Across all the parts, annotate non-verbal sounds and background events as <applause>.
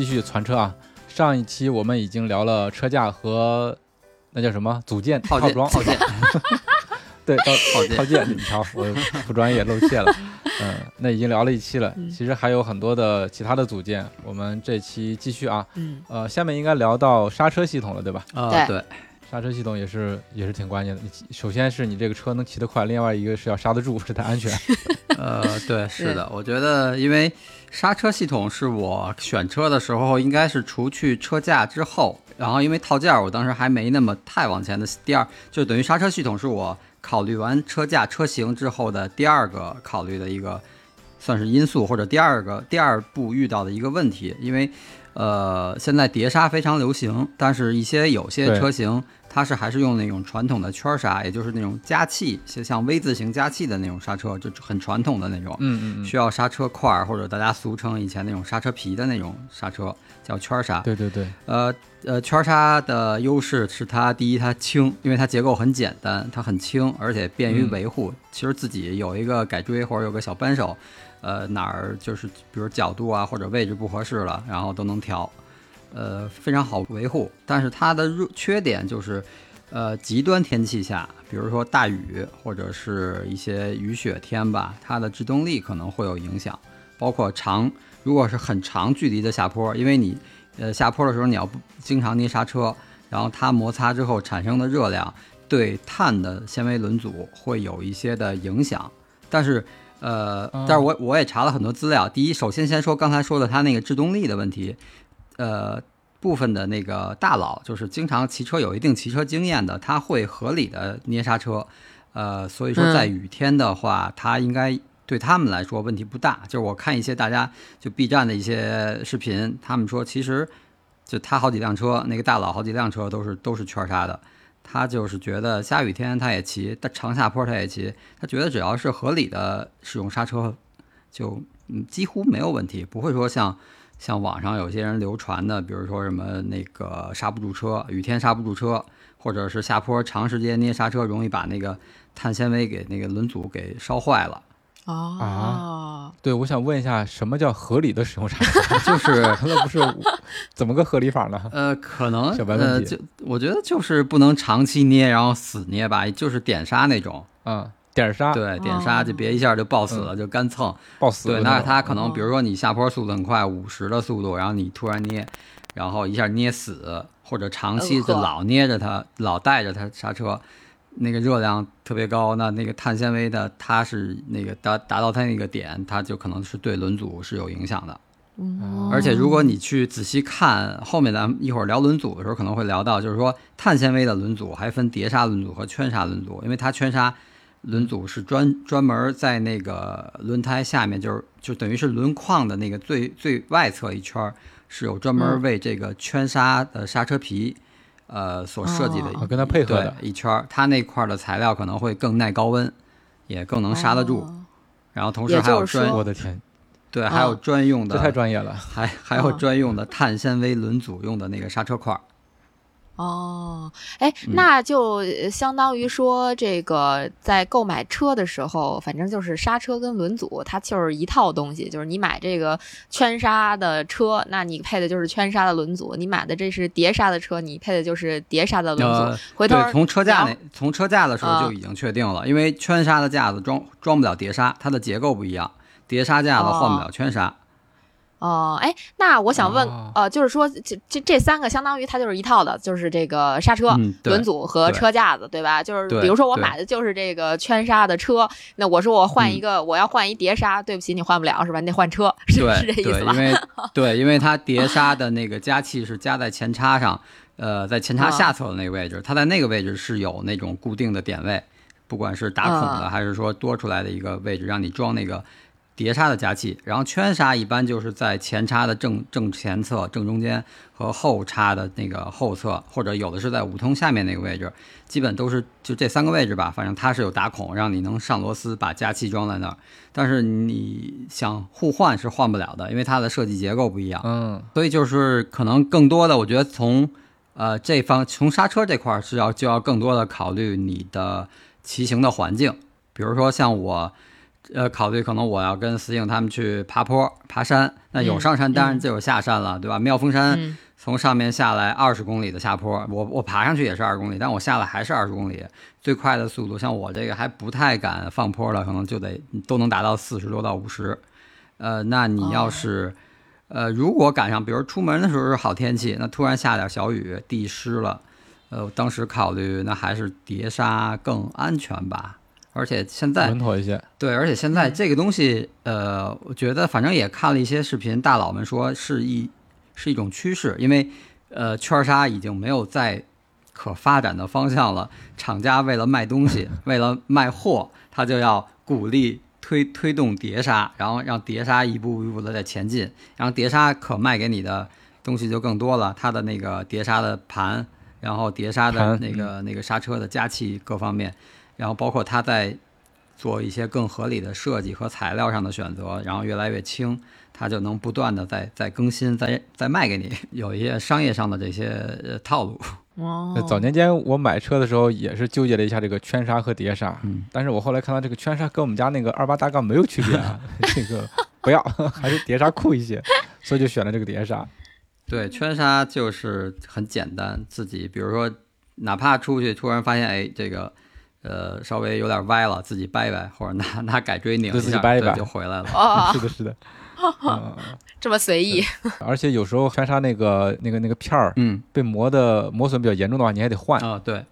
继续传车啊。上一期我们已经聊了车架和那叫什么组件套件装，套件，<laughs> 对套套件套件。你瞧，我不专业露怯了。<laughs> 嗯，那已经聊了一期了，嗯其实还有很多的其他的组件。我们这期继续啊，嗯，呃，下面应该聊到刹车系统了，对吧？啊，对对，刹车系统也是也是挺关键的。首先是你这个车能骑得快，另外一个是要刹得住，是才安全。<laughs> 呃，对，是的，我觉得因为刹车系统是我选车的时候，应该是除去车架之后，然后因为套件儿我当时还没那么太往前的第二，就等于刹车系统是我考虑完车架车型之后的第二个考虑的一个算是因素或者第二个第二步遇到的一个问题，因为呃现在碟刹非常流行，但是一些有些车型它是还是用那种传统的圈刹，也就是那种加气，就像 V 字形加气的那种刹车，就很传统的那种。嗯嗯嗯，需要刹车块儿，或者大家俗称以前那种刹车皮的那种刹车，叫圈刹。对对对，呃呃，圈刹的优势是它第一它轻，因为它结构很简单，它很轻，而且便于嗯维护。其实自己有一个改锥或者有个小扳手，呃哪儿就是比如角度啊或者位置不合适了，然后都能调，呃非常好维护。但是它的弱缺点就是。呃，极端天气下，比如说大雨或者是一些雨雪天吧，它的制动力可能会有影响，包括长，如果是很长距离的下坡，因为你呃下坡的时候你要不经常捏刹车，然后它摩擦之后产生的热量对碳的纤维轮组会有一些的影响，但是。呃，但是我我也查了很多资料。第一，首先先说刚才说的他那个制动力的问题，呃，部分的那个大佬，就是经常骑车有一定骑车经验的，他会合理的捏刹车，呃，所以说在雨天的话，他应该对他们来说问题不大。就是我看一些大家就 B 站的一些视频，他们说其实就他好几辆车，那个大佬好几辆车都是都是圈刹的。他就是觉得下雨天他也骑，他长下坡他也骑，他觉得只要是合理的使用刹车，就嗯几乎没有问题，不会说像像网上有些人流传的，比如说什么那个刹不住车，雨天刹不住车，或者是下坡长时间捏刹车容易把那个碳纤维给那个轮组给烧坏了。哦，对，我想问一下，什么叫合理的使用刹车？<laughs> 就是那不是怎么个合理法呢？呃，可能小白问呃，题就我觉得就是不能长期捏，然后死捏吧，就是点刹那种。嗯，点刹，对，点刹就别一下就抱死了，就干蹭。抱死了对，那它可能哦比如说你下坡速度很快，五十的速度，然后你突然捏，然后一下捏死，或者长期就老捏着它，老带着它刹车，那个热量特别高，那那个碳纤维的它是那个达达到它那个点，它就可能是对轮组是有影响的。嗯而且如果你去仔细看后面，咱们一会儿聊轮组的时候可能会聊到，就是说碳纤维的轮组还分碟刹轮组和圈刹轮组，因为它圈刹轮组是专专门在那个轮胎下面，就是就等于是轮框的那个最最外侧一圈儿是有专门嗯为这个圈刹的刹车皮，呃所设计的跟它配合的，一圈儿，它那块儿的材料可能会更耐高温，也更能刹得住。哦然后同时还有专我的天，对，还有啊专用的这太专业了。还还有哦专用的碳纤维轮组用的那个刹车块儿。哦，哎，嗯那就呃相当于说，这个在购买车的时候，反正就是刹车跟轮组，它就是一套东西。就是你买这个圈刹的车，那你配的就是圈刹的轮组；你买的这是碟刹的车，你配的就是碟刹的轮组。呃，回头对，从车架你那从车架的时候啊就已经确定了，因为圈刹的架子装装不了碟刹，它的结构不一样，碟刹架子换不了圈刹。哦，哎，那我想问，哦呃，就是说，这这这三个相当于它就是一套的，就是这个刹车、嗯轮组和车架子，对吧？就是比如说我买的就是这个圈刹的车，那我说我换嗯一个，我要换一碟刹，对不起，你换不了是吧？你得换车，<laughs> 是对是这意思对，吧因？为 <laughs> 对，因为它碟刹的那个加气是加在前叉上，呃，在前叉啊下侧的那个位置，它在那个位置是有那种固定的点位，不管是打孔的、啊还是说多出来的一个位置，让你装那个碟刹的加气。然后圈刹一般就是在前叉的正正前侧、正中间和后叉的那个后侧，或者有的是在五通下面那个位置，基本都是就这三个位置吧。反正它是有打孔，让你能上螺丝把加气装在那儿。但是你想互换是换不了的，因为它的设计结构不一样。嗯，所以就是可能更多的，我觉得从呃这方从刹车这块儿是要就要更多的考虑你的骑行的环境，比如说像我。呃，考虑可能我要跟思颖他们去爬坡、爬山，那有嗯上山，当然就有下山了，对吧？妙峰山嗯从上面下来二十公里的下坡，我我爬上去也是二十公里，但我下来还是二十公里，最快的速度，像我这个还不太敢放坡了，可能就得都能达到四十多到五十。呃，那你要是、呃，如果赶上，比如出门的时候是好天气，那突然下点小雨，地湿了，呃，我当时考虑那还是碟刹更安全吧。而且现在稳妥一些。对，而且现在这个东西，呃，我觉得反正也看了一些视频，大佬们说是一是一种趋势，因为呃，圈刹已经没有再可发展的方向了。厂家为了卖东西，<laughs> 为了卖货，他就要鼓励推推动碟刹，然后让碟刹一步一步的在前进，然后碟刹可卖给你的东西就更多了，它的那个碟刹的盘，然后碟刹的那个那个刹车的加气各方面。然后包括它在做一些更合理的设计和材料上的选择，然后越来越轻，它就能不断的在在更新，再再卖给你，<laughs> 有一些商业上的这些呃套路。哦早年间我买车的时候也是纠结了一下这个圈刹和碟刹，嗯，但是我后来看到这个圈刹跟我们家那个二八大杠没有区别啊，<laughs> 这个不要，<laughs> 还是碟刹酷一些，所以就选了这个碟刹。对，圈刹就是很简单，自己比如说哪怕出去突然发现哎这个。呃，稍微有点歪了，自己掰掰，或者拿 <laughs> 拿改锥拧一下，自己掰一掰就回来了。哦 <laughs> 是，的，是的。嗯 <laughs> 这么随意，而且有时候圈刹那个那个那个片儿嗯，被磨的磨损比较严重的话，你还得换。啊、对。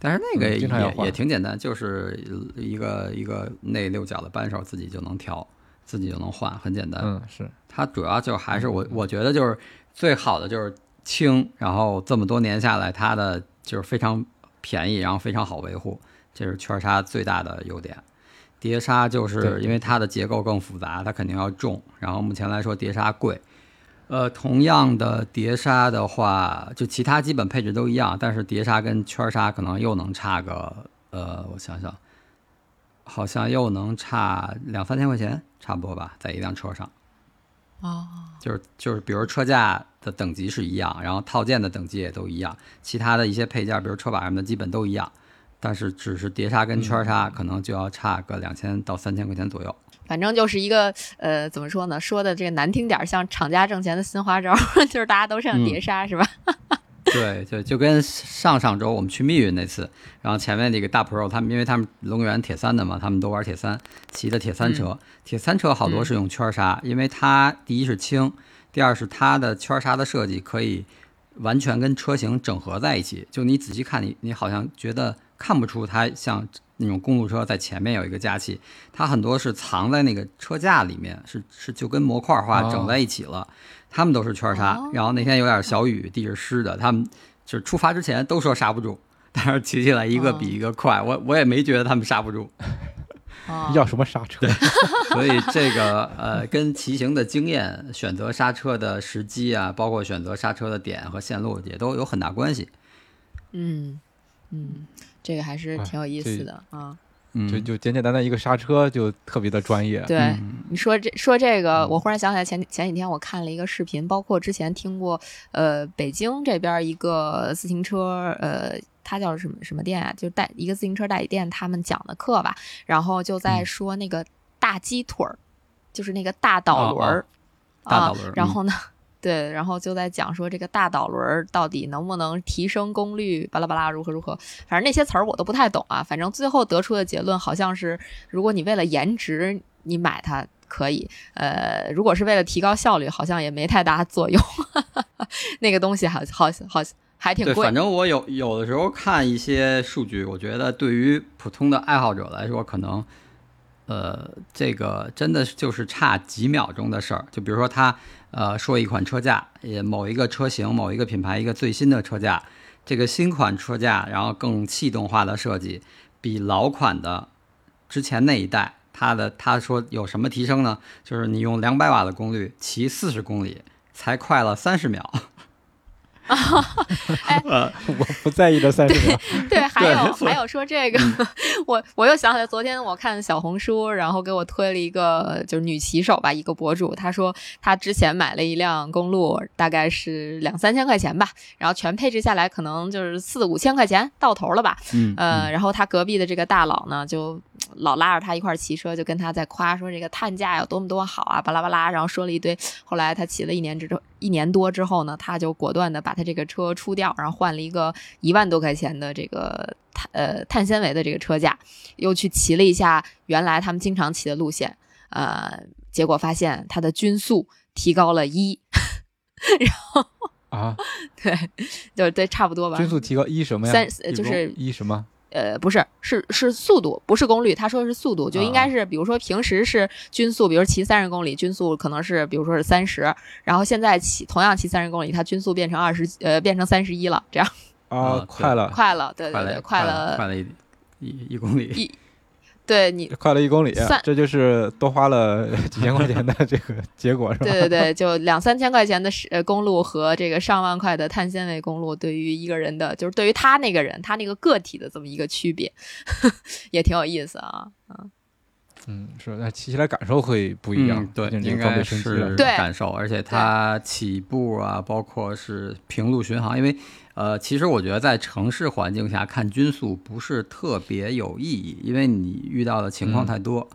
但是那个嗯也、也挺简单，就是一个一个内六角的扳手，自己就能调，自己就能换，很简单。嗯，是。它主要就还是我我觉得就是最好的就是轻，然后这么多年下来，它的就是非常便宜，然后非常好维护，这是圈刹最大的优点。碟刹就是因为它的结构更复杂，它肯定要重，然后目前来说碟刹贵。呃，同样的碟刹的话，就其他基本配置都一样，但是碟刹跟圈刹可能又能差个呃，我想想，好像又能差两三千块钱，差不多吧，在一辆车上。哦，就是就是，比如车架的等级是一样，然后套件的等级也都一样，其他的一些配件，比如车把什么的，基本都一样，但是只是碟刹跟圈刹可能就要差个两千到三千块钱左右。反正就是一个呃，怎么说呢？说的这个难听点儿，像厂家挣钱的新花招儿，<laughs> 就是大家都上碟刹，是吧？<laughs> 对对，就跟上上周我们去密云那次，然后前面那个大 Pro，他们因为他们龙源铁三的嘛，他们都玩铁三，骑的铁三车，铁三车好多是用圈刹，因为它第一是轻，第二是它的圈刹的设计可以完全跟车型整合在一起，就你仔细看你你好像觉得看不出它像那种公路车在前面有一个加气，它很多是藏在那个车架里面，是是就跟模块化整在一起了。他们都是圈刹，哦然后那天有点小雨，地是湿的，他们就是出发之前都说刹不住，但是骑起来一个比一个快，我我也没觉得他们刹不住，哦要什么刹车？<laughs> 所以这个呃跟骑行的经验、选择刹车的时机啊，包括选择刹车的点和线路也都有很大关系。嗯嗯，这个还是挺有意思的啊。嗯，就就简简单单一个刹车就特别的专业。对，嗯你说这说这个，我忽然想起来前前几天我看了一个视频，包括之前听过，呃，北京这边一个自行车，呃，它叫什么什么店啊？就代一个自行车代理店，他们讲的课吧，然后就在嗯说那个大鸡腿儿，就是那个大导轮儿，哦大导轮儿啊。然嗯后呢？对，然后就在讲说这个大导轮儿到底能不能提升功率，巴拉巴拉如何如何，反正那些词儿我都不太懂啊。反正最后得出的结论好像是，如果你为了颜值你买它，可以。呃，如果是为了提高效率，好像也没太大作用。那个东西好好好还挺对，贵反。正我有有的时候看一些数据，我觉得对于普通的爱好者来说，可能，呃，这个真的是就是差几秒钟的事儿。就比如说他呃说一款车架，也某一个车型、某一个品牌一个最新的车架，这个新款车架，然后更气动化的设计，比老款的之前那一代，它的他说有什么提升呢？就是你用两百瓦的功率骑四十公里，才快了三十秒。<laughs> <laughs> 我不在意这三十秒，<laughs> 对，还有还有说这个，我我又想起来，昨天我看小红书，然后给我推了一个就是女骑手吧，一个博主，她说她之前买了一辆公路，大概是两三千块钱吧，然后全配置下来可能就是四五千块钱到头了吧，嗯，呃，然后她隔壁的这个大佬呢，就老拉着他一块儿骑车，就跟他在夸说这个碳价有多么多么好啊，巴拉巴拉，然后说了一堆。后来他骑了一年之后，一年多之后呢，他就果断的把他这个车出掉，然后换了一个一万多块钱的这个碳呃碳纤维的这个车架，又去骑了一下原来他们经常骑的路线，呃，结果发现他的均速提高了一，<laughs> 然后啊，对，就对，差不多吧。均速提高一什么呀？三呃就是一什么？呃，不是，是是速度，不是功率。他说的是速度，就应该是，比如说平时是均速，比如骑三十公里，均速可能是，比如说是三十，然后现在骑同样骑三十公里，它均速变成二十，呃，变成三十一了，这样啊，啊快了，快了，对对对，快了快了一一一公里。一对你，快了一公里，这就是多花了 <laughs> 几千块钱的这个结果是吧？对对对，就两三千块钱的是呃公路和这个上万块的碳纤维公路，对于一个人的，就是对于他那个人，他那个个体的这么一个区别，<laughs> 也挺有意思啊。嗯，嗯是，那骑起来感受会不一样嗯，，对，应该是。对感受，而且它起步啊，包括是平路巡航，因为呃，其实我觉得在城市环境下看均速不是特别有意义，因为你遇到的情况嗯太多。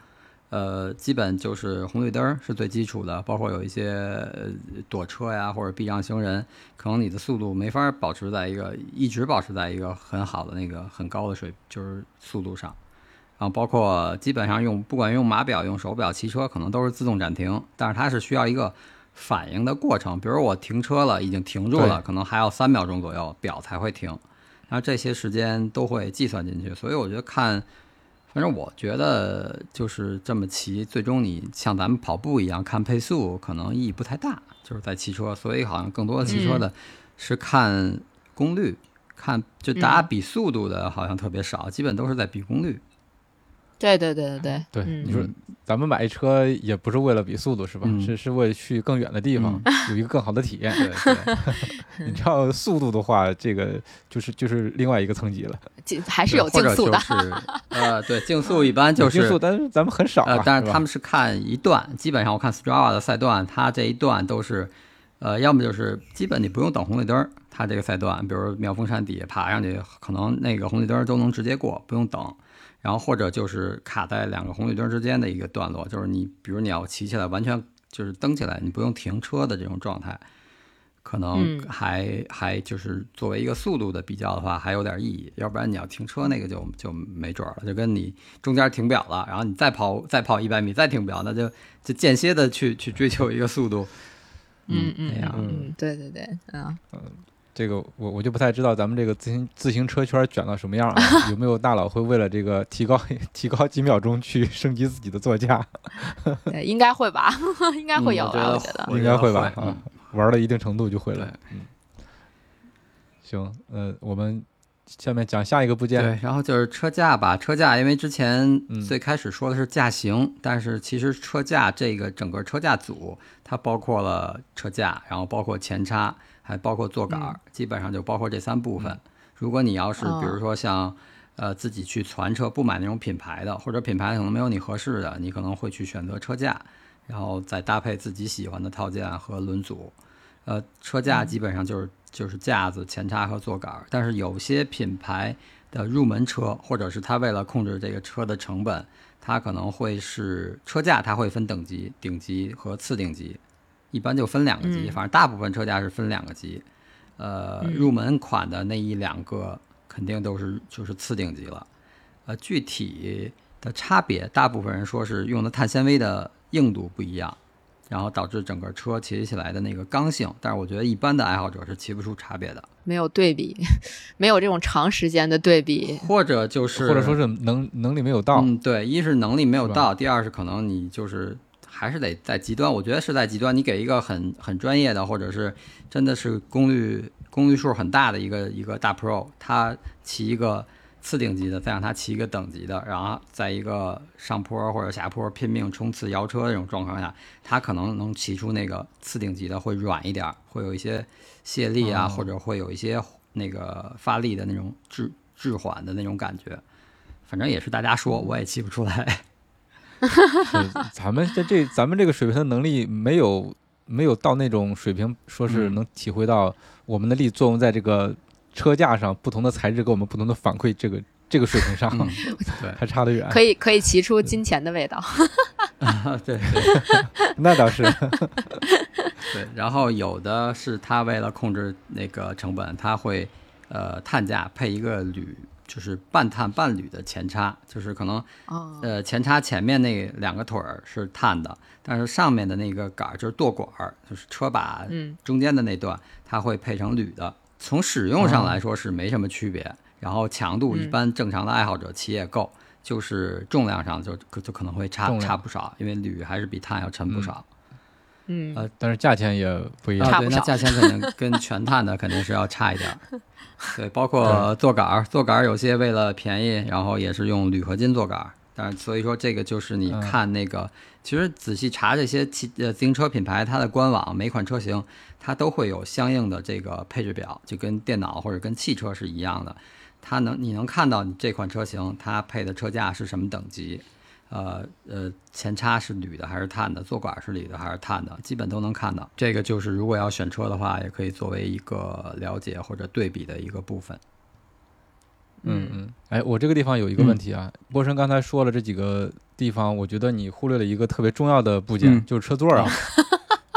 呃，基本就是红绿灯儿是最基础的，包括有一些呃躲车呀或者避让行人，可能你的速度没法保持在一个一直保持在一个很好的那个很高的水，就是速度上。然后包括基本上用不管用码表用手表骑车，可能都是自动暂停，但是它是需要一个反应的过程。比如我停车了，已经停住了，可能还要三秒钟左右，表才会停。然后这些时间都会计算进去，所以我觉得看，反正我觉得就是这么骑，最终你像咱们跑步一样看配速，可能意义不太大，就是在骑车。所以好像更多的骑车的是看功率，看就大家比速度的好像特别少，基本都是在比功率。对对对对对，对，嗯你说咱们买一车也不是为了比速度是吧？嗯是是为了去更远的地方，<laughs> 有一个更好的体验。对 <laughs> 对，<laughs> 你知道速度的话，这个就是就是另外一个层级了。竞还是有竞速的就。是呃，对，竞速一般就是竞速，但是咱们很少啊，，呃但是他们是看一段，基本上我看 Strava 的赛段，它这一段都是，呃，要么就是基本你不用等红绿灯儿，它这个赛段，比如妙峰山底下爬上去，可能那个红绿灯儿都能直接过，不用等。然后或者就是卡在两个红绿灯之间的一个段落，就是你比如你要骑起来完全就是蹬起来，你不用停车的这种状态，可能嗯还、还就是作为一个速度的比较的话，还有点意义。要不然你要停车那个就就没准儿了，就跟你中间停表了，然后你再跑再跑一百米再停表，那就就间歇的去去追求一个速度。嗯嗯那样对对对，嗯，这个我我就不太知道咱们这个自行自行车圈卷到什么样啊？<laughs> 有没有大佬会为了这个提高 <laughs> 提高几秒钟去升级自己的座驾？对，<laughs> 应该会吧，应该会有吧，嗯我觉得我觉得。应该会吧？会啊，玩到一定程度就会了。嗯，行，呃，我们下面讲下一个部件。对，然后就是车架吧，车架，因为之前嗯最开始说的是架型，但是其实车架这个整个车架组，它包括了车架，然后包括前叉，还包括座杆儿，基本上就包括这三部分。如果你要是比如说像、呃自己去传车，不买那种品牌的，或者品牌可能没有你合适的，你可能会去选择车架，然后再搭配自己喜欢的套件和轮组。呃，车架基本上就是、就是架子、前叉和座杆儿，但是有些品牌的入门车，或者是它为了控制这个车的成本，它可能会是车架，它会分等级，顶级和次顶级，一般就分两个级，嗯反正大部分车架是分两个级。呃，嗯入门款的那一两个肯定都是就是次顶级了。呃，具体的差别，大部分人说是用的碳纤维的硬度不一样，然后导致整个车骑起来的那个刚性。但是我觉得一般的爱好者是骑不出差别的，没有对比，<laughs> 没有这种长时间的对比。或者就是或者说是能能力没有到，嗯，对，一是能力没有到，第二是可能你就是还是得在极端，我觉得是在极端，你给一个很很专业的，或者是真的是功率功率数很大的一个一个大 pro，他骑一个次顶级的，再让他骑一个等级的，然后在一个上坡或者下坡拼命冲刺摇车这种状况下，他可能能骑出那个次顶级的会软一点儿，会有一些泄力啊，哦或者会有一些那个发力的那种滞滞缓的那种感觉。反正也是大家说，我也骑不出来。<laughs> 是咱们在这咱们这个水平的能力没有没有到那种水平，说是嗯能体会到我们的力作用在这个车架上不同的材质给我们不同的反馈，这个这个水平上、嗯，<laughs> 对还差得远。可以可以骑出金钱的味道。<laughs> 对对那倒是，对。然后有的是他为了控制那个成本，他会呃碳价配一个铝，就是半碳半铝的前叉，就是可能哦，呃前叉前面那两个腿儿是碳的，但是上面的那个杆儿就是舵管儿，就是车把嗯中间的那段，它会配成铝的。从使用上来说是没什么区别，然后强度一嗯般正常的爱好者骑也够，就是重量上就就可能会差差不少，因为铝还是比碳要沉不少。嗯呃但是价钱也不一样。啊，对，那差不少价钱肯定跟全碳的肯定是要差一点儿。<laughs> 对，包括坐杆儿，坐杆儿有些为了便宜，然后也是用铝合金坐杆儿。但是所以说这个就是你嗯看那个，其实仔细查这些汽呃自行车品牌，它的官网每款车型它都会有相应的这个配置表，就跟电脑或者跟汽车是一样的。它能你能看到你这款车型它配的车架是什么等级，呃呃前叉是铝的还是碳的，坐管是铝的还是碳的，基本都能看到。这个就是如果要选车的话，也可以作为一个了解或者对比的一个部分。嗯嗯，哎，我这个地方有一个问题啊，波神刚才说了这几个地方，我觉得你忽略了一个特别重要的部件，嗯就是车座啊。<laughs>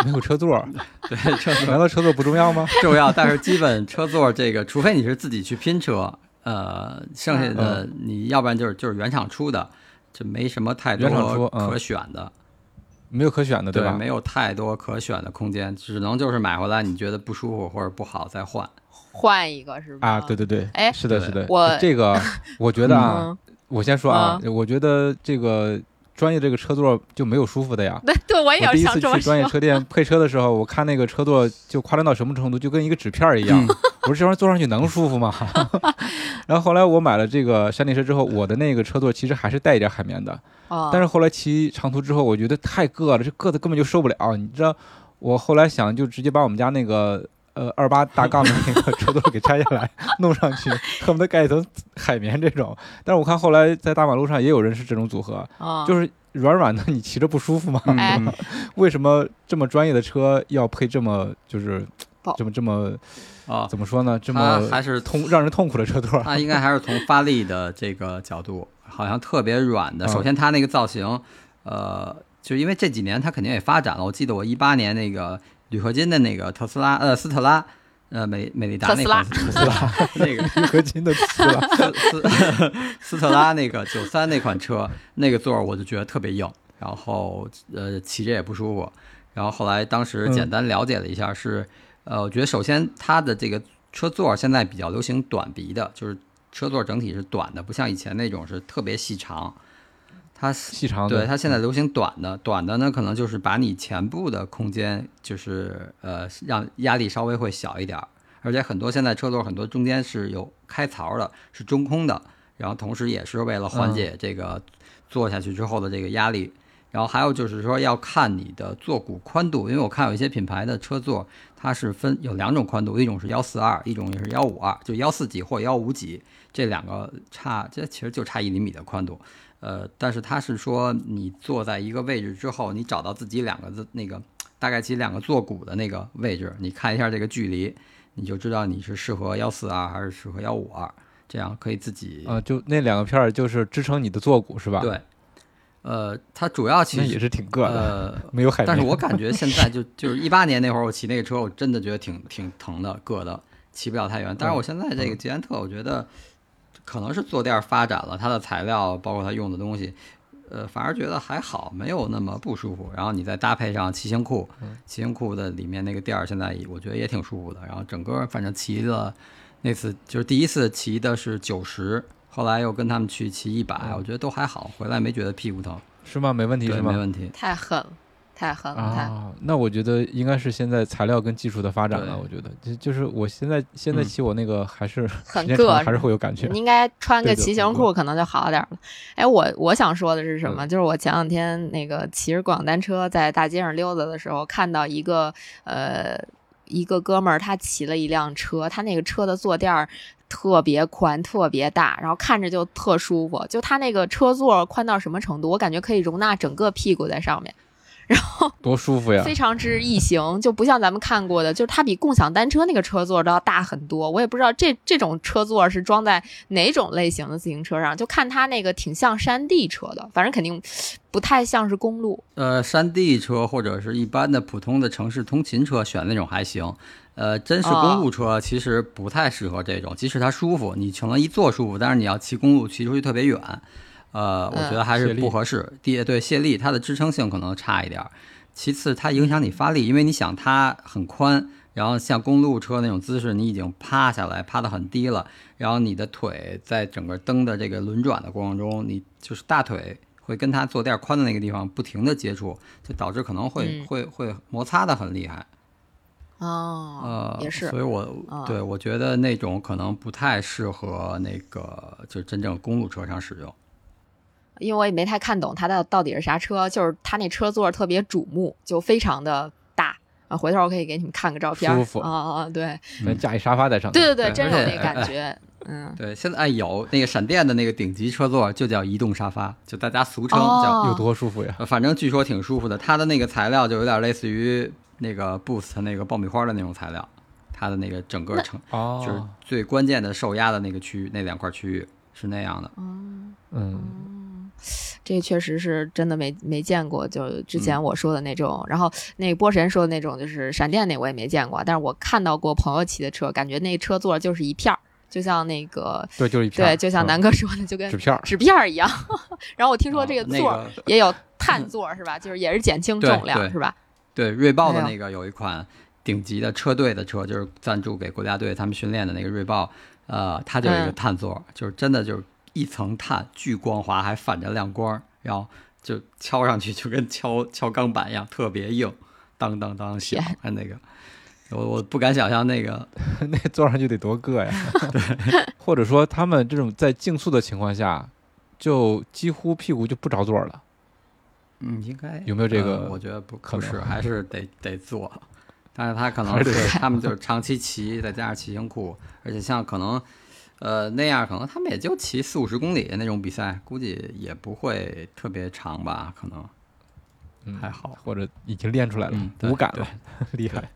没有车座，<laughs> 对，车难道车座不重要吗？<laughs> 重要，但是基本车座这个，除非你是自己去拼车，呃，剩下的你要不然就是就是原厂出的，就没什么太多可选的，没有可选的对，吧？没有太多可选的空间，只能就是买回来你觉得不舒服或者不好再换。换一个是吧？啊，对对对，哎是的，是的，我这个 <laughs> 我觉得啊，嗯，我先说啊，我觉得这个专业这个车座就没有舒服的呀。对 <laughs> 对，我也要我第一次。去专业车店配车的时候，我看那个车座就夸张到什么程度，就跟一个纸片儿一样。我说这玩意儿坐上去能舒服吗？<laughs> 然后后来我买了这个山地车之后，我的那个车座其实还是带一点海绵的，哦但是后来骑长途之后，我觉得太硌了，这硌的根本就受不了。你知道，我后来想就直接把我们家那个呃二八大杠的那个车座给拆下来弄上去，恨不得盖一层海绵这种。但是我看后来在大马路上也有人是这种组合，哦就是软软的，你骑着不舒服吗？<laughs> 为什么这么专业的车要配这么就是不这么这么哦，怎么说呢？这么还是痛让人痛苦的车座？它应该还是从发力的这个角度，好像特别软的。嗯首先，它那个造型，呃，就因为这几年它肯定也发展了。我记得我一八年那个铝合金的那个特斯拉，呃，斯特拉，呃，美美利达那款特斯拉那个铝合金的车，<laughs> 斯斯斯特拉那个九三那款车，那个座儿我就觉得特别硬，然后呃骑着也不舒服。然后后来当时简单了解了一下是，呃，我觉得首先它的这个车座现在比较流行短鼻的，就是车座整体是短的，不像以前那种是特别细长。它细长，对它现在流行短的，短的呢可能就是把你前部的空间就是呃让压力稍微会小一点儿，而且很多现在车座很多中间是有开槽的，是中空的，然后同时也是为了缓解这个坐下去之后的这个压力。然后还有就是说要看你的坐骨宽度，因为我看有一些品牌的车座它是分有两种宽度，一种是幺四二，一种也是幺五二，就幺四几或幺五几，这两个差这其实就差一厘米的宽度。呃，但是它是说你坐在一个位置之后，你找到自己两个字那个大概其两个坐骨的那个位置，你看一下这个距离，你就知道你是适合幺四二还是适合幺五二，这样可以自己、啊，就那两个片儿就是支撑你的坐骨是吧？，对。呃，它主要其实也是挺硌的，呃，没有海绵。但是我感觉现在就 <laughs> 就是一八年那会儿，我骑那个车，我真的觉得挺挺疼的，硌的，骑不了太远。但是我现在这个捷安特，我觉得可能是坐垫发展了，它的材料包括它用的东西，呃，反而觉得还好，没有那么不舒服。然后你再搭配上骑行裤，嗯骑行裤的里面那个垫儿，现在我觉得也挺舒服的。然后整个反正骑了那次就是第一次骑的是九十，后来又跟他们去骑一百、嗯我觉得都还好，回来没觉得屁股疼，是吗？没问题，是吗？没问题。太狠了，太狠了，啊，那我觉得应该是现在材料跟技术的发展了。我觉得就就是我现在现在嗯骑我那个还是很硌还是会有感觉你。应该穿个骑行裤可能就好点儿了。哎，我我想说的是什嗯么？就是我前两天那个骑着共享单车在大街上溜达的时候，看到一个呃一个哥们儿，他骑了一辆车，他那个车的坐垫儿。特别宽，特别大，然后看着就特舒服。就它那个车座宽到什么程度？我感觉可以容纳整个屁股在上面。多舒服呀！非常之异形，就不像咱们看过的，就是它比共享单车那个车座都要大很多。我也不知道这这种车座是装在哪种类型的自行车上，就看它那个挺像山地车的，反正肯定不太像是公路。呃，山地车或者是一般的普通的城市通勤车选那种还行，呃，真是公路车其实不太适合这种，即使它舒服，你可能一坐舒服，但是你要骑公路骑出去特别远，呃，我觉得还是不合适。第一，对泄力，它的支撑性可能差一点儿；其次，它影响你发力，因为你想它很宽，然后像公路车那种姿势，你已经趴下来，趴得很低了，然后你的腿在整个蹬的这个轮转的过程中，你就是大腿会跟它坐垫宽的那个地方不停的接触，就导致可能会、嗯会会摩擦的很厉害。哦，呃，也是所以我、啊对我觉得那种可能不太适合那个就真正公路车上使用。因为我也没太看懂它到到底是啥车，就是它那车座特别瞩目，就非常的大。啊，回头我可以给你们看个照片儿。舒服啊啊啊！对能架一沙发在上面。对对对，真有那感 <laughs> 觉。嗯，对，现在哎有那个闪电的那个顶级车座就叫移动沙发，就大家俗称叫，哦有多舒服呀！呃反正据说挺舒服的。它的那个材料就有点类似于那个 Boost 那个爆米花的那种材料，它的那个整个成哦，就是最关键的受压的那个区域，那两块区域是那样的。嗯，这确实是真的没没见过，就之前我说的那种，然后那个波神说的那种，就是闪电那我也没见过，但是我看到过朋友骑的车，感觉那车座就是一片儿，就像那个对，就是一片。对，就像嗯南哥说的，就跟纸片儿。纸片儿一样。<laughs> 然后我听说这个座儿也有 <laughs> 碳座儿是吧？就是也是减轻重量是吧？对，锐豹的那个有一款顶级的车队的车，就是赞助给国家队他们训练的那个锐豹，呃，它就有一个嗯碳座，就是真的就是一层碳，巨光滑，还反着亮光，然后就敲上去就跟敲敲钢板一样，特别硬，当当当响那个。我我不敢想象那个，<laughs> 那坐上去得多硌呀！<laughs> 对，或者说他们这种在竞速的情况下，就几乎屁股就不着座了。嗯，应该有没有这个呃我觉得不可能不是，<laughs> 还是得得坐。但是他可能是他们就是长期骑，再加上骑行裤，而且像可能，呃那样可能他们也就骑四五十公里那种比赛，估计也不会特别长吧，可能嗯，还好。或者已经练出来了无感了，<laughs> 厉害。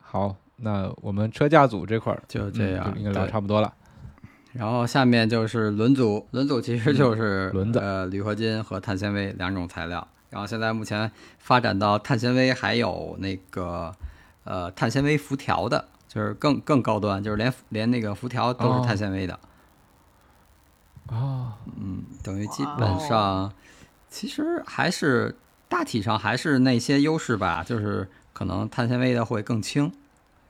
好，那我们车架组这块儿就这样嗯就应该聊差不多了。然后下面就是轮组，轮组其实就是、轮子呃铝合金和碳纤维两种材料。然后现在目前发展到碳纤维，还有那个呃碳纤维辐条的，就是更更高端，就是连连那个辐条都哦是碳纤维的。哦，嗯，等于基本哦上其实还是大体上还是那些优势吧，就是可能碳纤维的会更轻，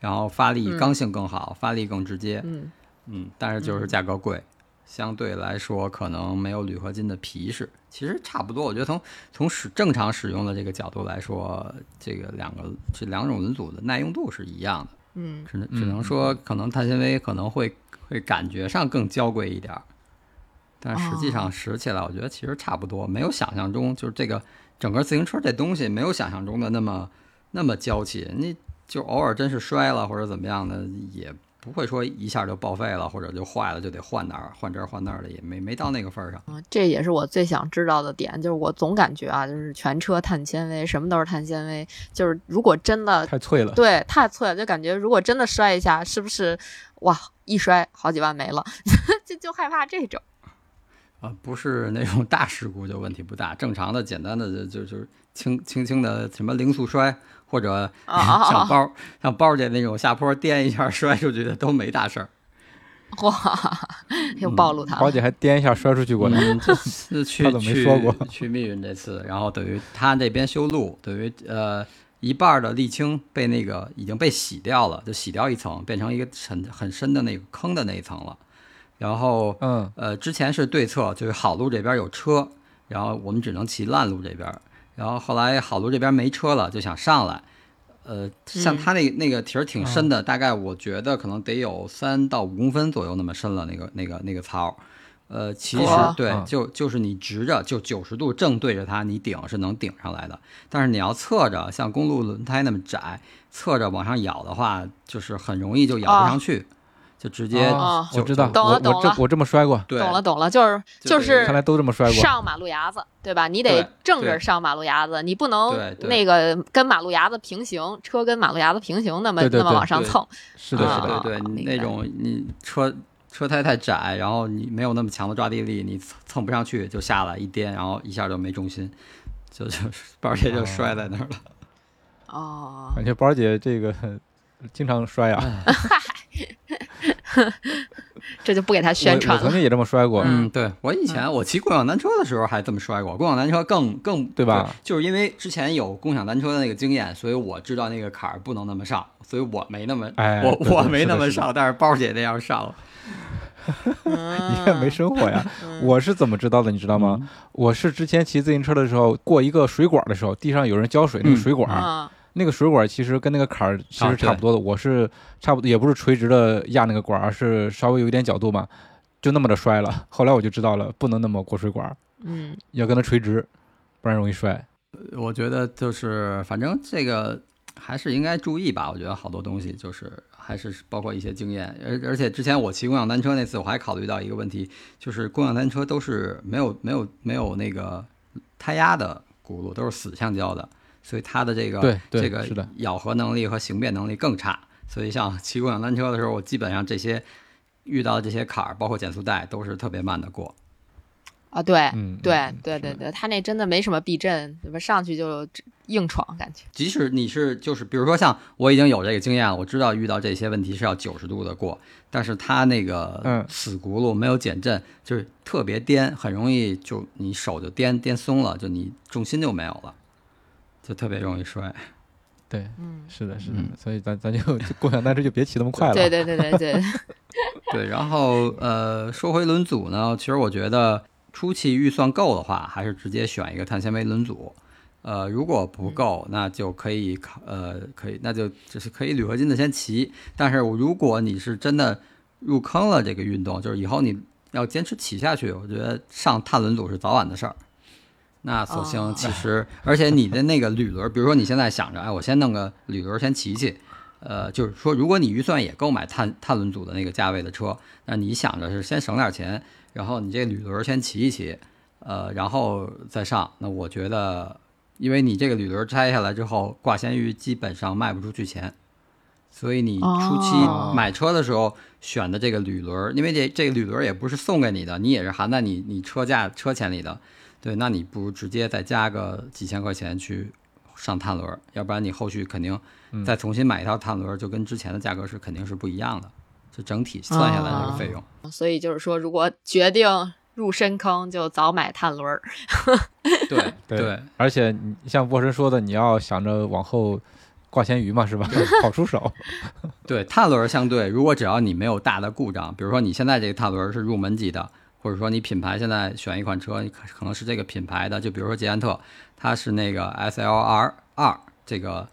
然后发力嗯刚性更好，发力更直接。嗯，嗯，但是就是价格贵，相对来说可能没有铝合金的皮实。其实差不多，我觉得从从使正常使用的这个角度来说，这个两个这两种轮组的耐用度是一样的，嗯，只能只能说可能碳纤维可能会会感觉上更娇贵一点儿，但实际上使起来，我觉得其实差不多，没有想象中就是这个整个自行车这东西没有想象中的那么那么娇气，你就偶尔真是摔了或者怎么样的，也不会说一下就报废了或者就坏了就得换哪儿换这儿换那儿的，也没没到那个份儿上。嗯这也是我最想知道的点，就是我总感觉啊，就是全车碳纤维，什么都是碳纤维，就是如果真的太脆了。对太脆了，就感觉如果真的摔一下，是不是哇一摔好几万没了，<laughs> 就就害怕这种。啊，不是那种大事故就问题不大，正常的简单的就就就是轻轻轻的什么零速摔，或者啊啊啊像包像包姐那种下坡颠一下摔出去的都没大事儿。哇，又暴露他了。包姐还颠一下摔出去过呢。嗯，<laughs> 这次去他怎么没去说过去密云这次，然后等于他那边修路，等于呃一半的沥青被那个已经被洗掉了，就洗掉一层，变成一个很很深的那个坑的那一层了。然后嗯，呃之前是对侧，就是好路这边有车，然后我们只能骑烂路这边。然后后来好路这边没车了，就想上来。呃，像嗯他那那个题儿挺深的，大概我觉得可能得有三到五公分左右那么深了，那个那个那个槽。呃，其实哇对，嗯就就是你直着就九十度正对着它，你顶是能顶上来的。但是你要侧着，像公路轮胎那么窄，侧着往上咬的话，就是很容易就咬不上去，就直接哦。就我知道，懂了我懂了我这我这么摔过，对。懂了懂了，就是就就是是看来都这么摔过。上马路牙子，对吧？你得对正着对。上马路牙子，你不能那个跟马路牙子平行，车跟马路牙子平行，那么那么往上蹭。是的，啊是的，对对，你明白。那种你车车胎太窄，然后你没有那么强的抓地力，你蹭蹭不上去就下来一颠，然后一下就没重心，就就 <laughs> 包姐就摔在那儿了。哦，感觉包姐这个经常摔啊。<laughs> <laughs> 这就不给他宣传了。我曾经也这么摔过，嗯嗯，对我以前我骑共享单车的时候还这么摔过，共享单车更更对吧？就是因为之前有共享单车的那个经验，所以我知道那个坎儿不能那么上，所以我没那么，哎我对对我没那么上，但是包姐那样上了。<laughs> 你也没生活呀。嗯我是怎么知道的，你知道吗？嗯我是之前骑自行车的时候，过一个水管的时候，地上有人浇水，那个嗯水管，嗯那个水管其实跟那个坎儿其啊实差不多的。我是差不多，也不是垂直的压那个管儿，而是稍微有一点角度嘛，就那么着摔了。<laughs> 后来我就知道了，不能那么过水管儿，嗯要跟它垂直，不然容易摔。我觉得就是反正这个还是应该注意吧。我觉得好多东西就是还是包括一些经验，而而且之前我骑共享单车那次，我还考虑到一个问题，就是共享单车都是没有没有没有那个胎压的轱辘，都是死橡胶的，所以它的这个对对这个咬合能力和形变能力更差。所以像 <laughs> 骑共享单车的时候，我基本上这些遇到的这些坎儿，包括减速带，都是特别慢的过。啊，对嗯，对对对对，他那真的没什么避震，怎么？上去就硬闯，感觉。即使你是就是比如说像我已经有这个经验了，我知道遇到这些问题是要九十度的过，但是它那个嗯死轱辘没有减震，就是特别颠，很容易就你手就颠颠松了，就你重心就没有了，就特别容易摔。对，嗯，是的，是的嗯。所以咱咱就共享单车就别骑那么快了。对对对对对，对，<laughs> 然后呃，说回轮组呢，其实我觉得初期预算够的话，还是直接选一个碳纤维轮组。呃，如果不够，那就可以考呃，可以，那就就是可以铝合金的先骑。但是如果你是真的入坑了这个运动，就是以后你要坚持骑下去，我觉得上碳轮组是早晚的事儿。那索性哦其实，而且你的那个铝轮，比如说你现在想着，哎，我先弄个铝轮先骑骑，呃，就是说，如果你预算也购买碳碳轮组的那个价位的车，那你想着是先省点钱，然后你这铝轮先骑一骑，呃，然后再上。那我觉得，因为你这个铝轮拆下来之后，挂闲鱼基本上卖不出去钱，所以你初哦期买车的时候选的这个铝轮，因为这这个铝轮也不是送给你的，你也是含在你你车价车钱里的，对，那你不如直接再加个几千块钱去上碳轮，要不然你后续肯定嗯再重新买一套碳轮，就跟之前的价格是肯定是不一样的，就整体算下来这个费用。所以就是说，如果决定入深坑，就早买碳轮儿。<laughs> 对对而且像波神说的，你要想着往后挂咸鱼嘛，是吧？<laughs> 好出手。对，碳轮相对，如果只要你没有大的故障，比如说你现在这个碳轮是入门级的，或者说你品牌现在选一款车，你可可能是这个品牌的，就比如说捷安特，它是那个 SLR 二这个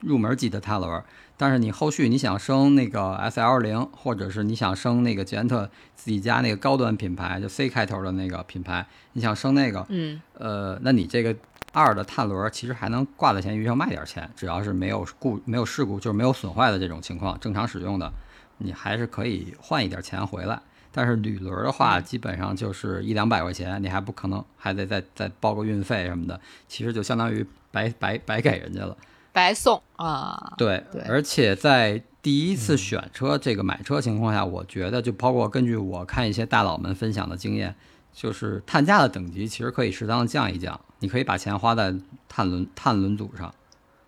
入门级的碳轮，但是你后续你想升那个 SL 零，或者是你想升那个捷安特自己家那个高端品牌，就 C 开头的那个品牌，你想升那个，嗯，呃，那你这个二的碳轮其实还能挂在闲鱼上卖点钱，只要是没有故没有事故，就是没有损坏的这种情况，正常使用的，你还是可以换一点钱回来。但是铝轮的话，基本上就是一两百块钱，你还不可能还得再再包个运费什么的，其实就相当于白白白给人家了。白送啊。对，对。而且在第一次选车这个买车情况下，我觉得就包括根据我看一些大佬们分享的经验，就是碳价的等级其实可以适当的降一降，你可以把钱花在碳轮碳轮组上，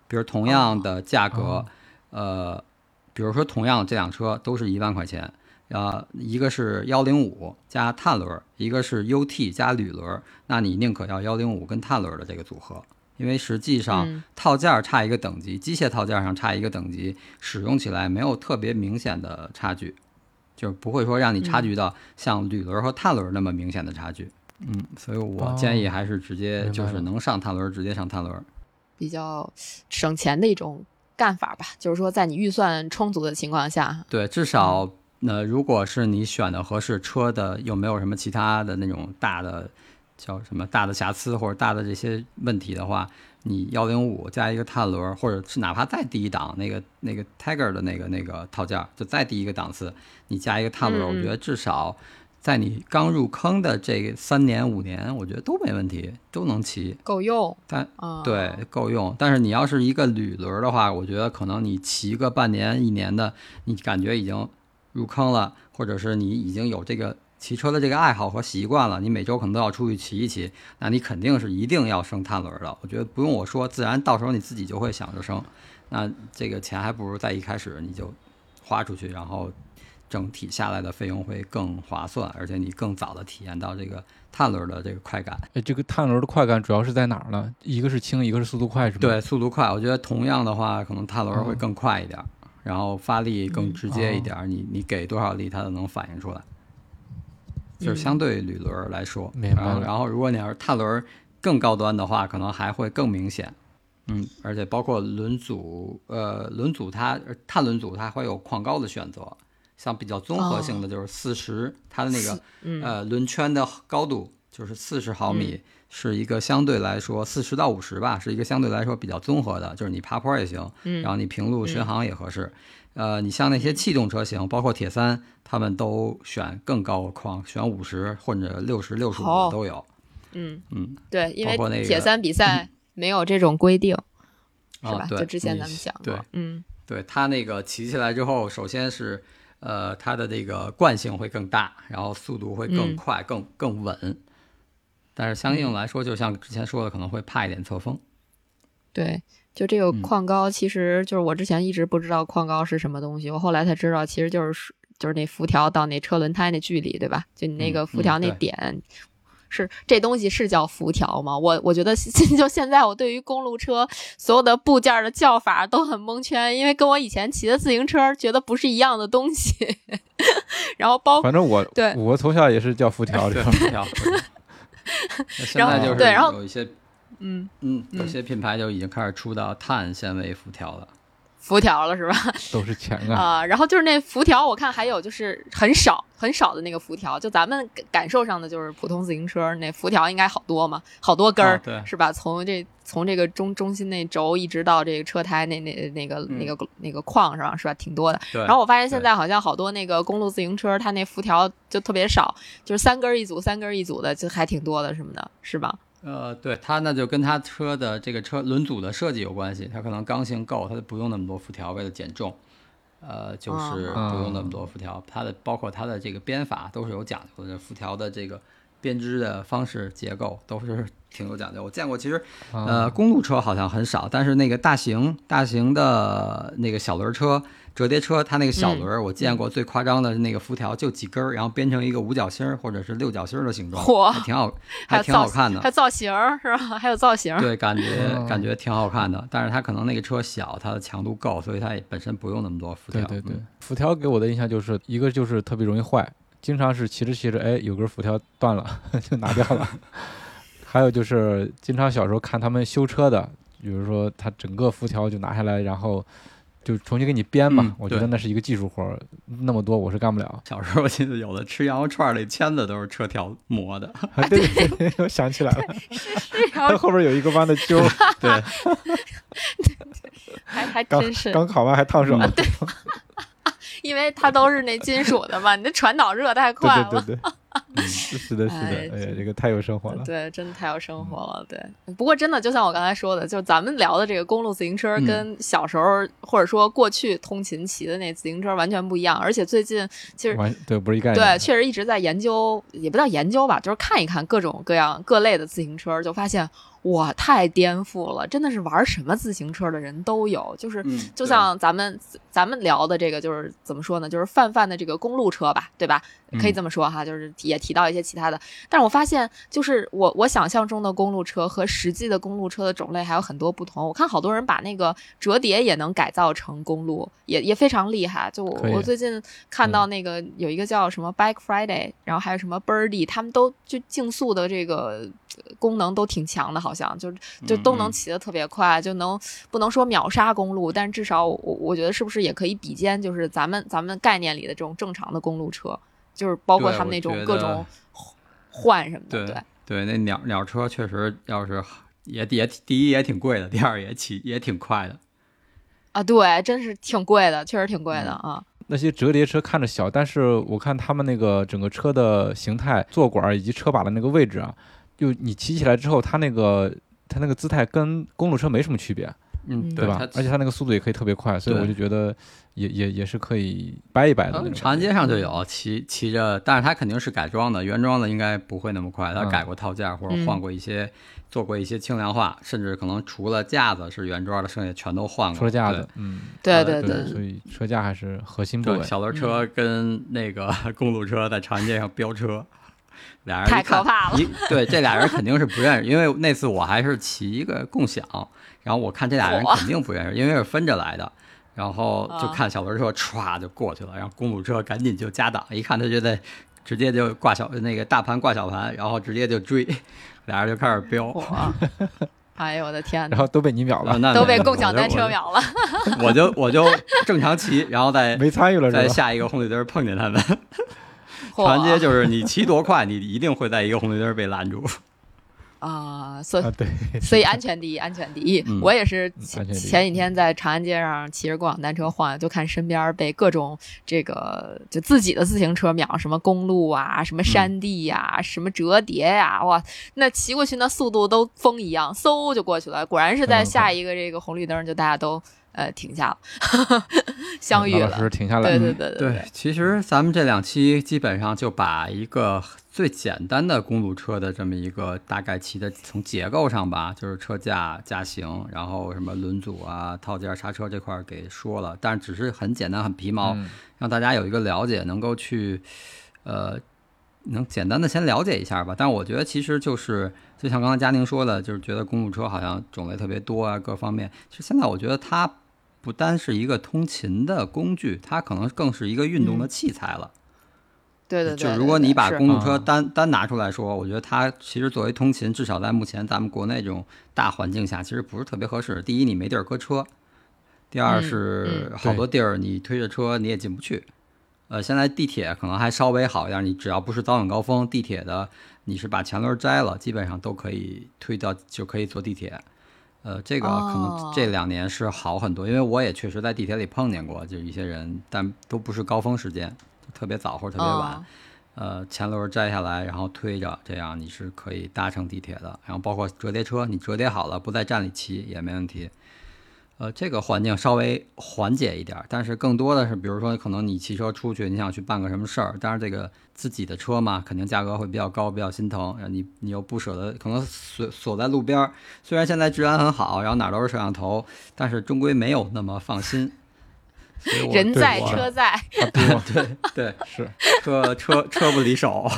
比如同样的价格，呃，比如说同样这辆车都是一万块钱，呃，一个是幺零五加碳轮，一个是 UT 加铝轮，那你宁可要幺零五跟碳轮的这个组合，因为实际上嗯。套件儿差一个等级，机械套件上差一个等级，使用起来没有特别明显的差距，就是不会说让你差距到像铝轮和碳轮那么明显的差距。嗯，所以我建议还是直接就是能上碳轮，直接上碳轮。比较省钱的一种干法吧，就是说在你预算充足的情况下，对，至少呃，如果是你选的合适车的，有没有什么其他的那种大的叫什么大的瑕疵或者大的这些问题的话，你幺零五加一个碳轮儿，或者是哪怕再低一档那个那个 Tiger 的那个那个套件儿，就再低一个档次，你加一个碳轮我觉得至少在你刚入坑的这三年五年，我觉得都没问题，都能骑。够用但啊。对，够用。但是你要是一个铝轮儿的话，我觉得可能你骑个半年、一年的，你感觉已经入坑了，或者是你已经有这个骑车的这个爱好和习惯了，你每周可能都要出去骑一骑，那你肯定是一定要升碳轮儿的。我觉得不用我说，自然到时候你自己就会想着升。那这个钱还不如在一开始你就花出去，然后整体下来的费用会更划算，而且你更早的体验到这个碳轮儿的这个快感。哎，这个碳轮的快感主要是在哪儿呢？一个是轻，一个是速度快，是吗？对，速度快，我觉得同样的话，可能碳轮会更快一点儿，然后发力更直接一点儿，你你给多少力，它都能反应出来。就是相对铝轮来说，明白然后然后如果你要是碳轮更高端的话，可能还会更明显。嗯，而且包括轮组，呃，轮组它呃碳轮组它会有矿高的选择，像比较综合性的就是四十、它的那个嗯。呃轮圈的高度就是四十毫米，是一个相对来说四十到五十吧，是一个相对来说比较综合的，就是你爬坡也行，嗯然后你平路巡航也合适。呃，你像那些气动车型，包括铁三，他们都选更高的框，选五十或者六十、六十五哦都有。嗯，嗯，对，因为铁三比赛没有这种规定，是吧？啊，就之前咱们讲过，对嗯对，它那个骑起来之后，首先是呃，它的这个惯性会更大，然后速度会更嗯快、更更稳。但是相应来说，就像之前说的，可能会怕一点侧风。对，就这个嗯矿高，其实就是我之前一直不知道矿高是什么东西，我后来才知道，其实就是就是那辐条到那车轮胎那距离，对吧？就你那嗯个辐条那点。是这东西是叫辐条吗？我我觉得 <laughs> 就现在我对于公路车所有的部件的叫法都很蒙圈，因为跟我以前骑的自行车觉得不是一样的东西。<laughs> 然后包反正我对我从小也是叫辐 <laughs> 条，这对，个辐条。<laughs> 然在就是后对然后有一些嗯嗯，有嗯些品牌就已经开始出到碳纤维辐条了。辐条了是吧？都是钱啊。啊、然后就是那辐条，我看还有就是很少很少的那个辐条，就咱们感感受上的就是普通自行车那辐条应该好多嘛，好多根儿、啊对是吧？从这从这个中中心那轴一直到这个车胎那那那个、嗯那个那个框上是吧？挺多的。对，然后我发现现在好像好多那个公路自行车，它那辐条就特别少，就是三根儿一组，三根儿一组的，就还挺多的什么的，是吧？呃，对它那就跟它车的这个车轮组的设计有关系，它可能刚性够，它就不用那么多辐条，为了减重，呃，就是哦不用那么多辐条。它的包括它的这个编法都是有讲究的，辐条的这个编织的方式、结构都是挺有讲究。我见过，其实啊呃，公路车好像很少，但是那个大型大型的那个小轮车、折叠车，它那个小轮儿，我见过最夸张的那个辐条就几根儿，然后编成一个五角星儿或者是六角星儿的形状，嚯还挺好，还挺好看的还。造型儿是吧？还有造型儿。对，感觉哦感觉挺好看的，但是它可能那个车小，它的强度够，所以它也本身不用那么多辐条。对对对嗯，辐条给我的印象就是一个就是特别容易坏，经常是骑着骑着，哎，有根辐条断了 <laughs> 就拿掉了。还有就是经常小时候看他们修车的，比如说他整个辐条就拿下来，然后就重新给你编嘛。嗯我觉得那是一个技术活儿，那么多我是干不了。小时候我记得有的吃羊肉串儿那签子都是车条磨的。<laughs> 啊，对对对，我想起来了，<laughs> 然后它后边有一个弯的揪，<laughs> 对，还还刚真是，刚烤完还烫手。对因为它都是那金属的嘛，你那传导热太快了。对对对，嗯，是的，是的，哎哎呀，这个太有生活了。对，真的太有生活了。对，不过真的就像我刚才说的，就是咱们聊的这个公路自行车，嗯跟小时候、或者说过去通勤骑的那自行车完全不一样。而且最近其实对不是一概念。对，确实一直在研究，也不叫研究吧，就是看一看各种各样各类的自行车，就发现哇，太颠覆了！真的是玩什么自行车的人都有，就是嗯就像咱们咱们聊的这个，就是怎么说呢？就是泛泛的这个公路车吧，对吧？可以这么说哈，就是也提到一些其他的。但是我发现，就是我我想象中的公路车和实际的公路车的种类还有很多不同。我看好多人把那个折叠也能改造成公路，也也非常厉害。就我我最近看到那个有一个叫什么 Bike Friday，然后还有什么 Birdy，他们都就竞速的这个呃功能都挺强的，好像就就都能嗯骑得特别快，就能不能说秒杀公路，但至少我我觉得是不是也可以比肩，就是咱们咱们概念里的这种正常的公路车，就是包括他们那种各种换什么的，对对。对，那鸟鸟车确实要是也也第一也挺贵的，第二也骑也挺快的。啊，对，真是挺贵的，确实挺贵的啊。那些折叠车看着小，但是我看他们那个整个车的形态、坐管以及车把的那个位置啊，就你骑起来之后，它那个它那个姿态跟公路车没什么区别，嗯对吧？而且它那个速度也可以特别快，所以我就觉得也也也是可以掰一掰的那种。长安街上就有骑骑着，但是它肯定是改装的，原装的应该不会那么快，它嗯改过套件或者嗯换过一些，做过一些轻量化，甚至可能除了架子是原装的，剩下全都换过。车架子，嗯，呃对对对，所以车架还是核心部对，位，。小轮车跟那个 <laughs> 公路车在长安街上飙车，俩人太可怕了一对，这俩人肯定是不认识，因为那次我还是骑一个共享，然后我看这俩人肯定不认识，因为是分着来的。然后就啊看小轮车歘就过去了，然后公路车赶紧就加档，一看他就在直接就挂小那个大盘挂小盘，然后直接就追，<laughs> 俩人就开始飙。哇！哎呦我的天，然后都被你秒了，啊那都被共享单车秒了。我 <laughs> 就我就正常骑，然后再 <laughs> 没参与了？在下一个红绿灯碰见他们。团结就是你骑多快，你一定会在一个红绿灯被拦住。啊，所以啊，对，<laughs> 所以安全第一，安全第一。嗯我也是嗯安全第一前几天在长安街上骑着共享单车晃，就看身边被各种这个就自己的自行车秒，什么公路啊，什么嗯山地呀、什么折叠呀、哇，那骑过去那速度都风一样，嗖就过去了。果然是在嗯下一个这个红绿灯，就大家都呃停下了，<laughs> 相遇了老师。停下来，对对嗯对对对，其实咱们这两期基本上就把一个最简单的公路车的这么一个大概骑的，从结构上吧，就是车架、架型，然后什么轮组啊、套件、刹车这块儿给说了，但只是很简单、很皮毛，嗯让大家有一个了解，能够去呃。能简单的先了解一下吧，但我觉得其实就是，就像刚才佳宁说的，就是觉得公路车好像种类特别多啊，各方面。其实现在我觉得它不单是一个通勤的工具，它可能更是一个运动的器材了。对对对对就如果你把公路车啊单单拿出来说，我觉得它其实作为通勤，至少在目前咱们国内这种大环境下，其实不是特别合适。第一，你没地儿搁车；第二嗯是嗯好多地儿你推着车你也进不去。呃，现在地铁可能还稍微好一点，你只要不是早晚高峰，地铁的你是把前轮摘了，基本上都可以推到就可以坐地铁。呃，这个可哦能这两年是好很多，因为我也确实在地铁里碰见过，就是一些人，但都不是高峰时间，就特别早或者特别晚。哦呃，前轮摘下来，然后推着，这样你是可以搭乘地铁的。然后包括折叠车，你折叠好了，不在站里骑也没问题。呃，这个环境稍微缓解一点儿，但是更多的是，比如说可能你骑车出去，你想去办个什么事儿，当然这个自己的车嘛，肯定价格会比较高，比较心疼。你你又不舍得，可能锁锁在路边儿，虽然现在治安很好，然后哪儿都是摄像头，但是终归没有那么放心。所以我人在车在，差不多对对，<laughs> 是车车车不离手。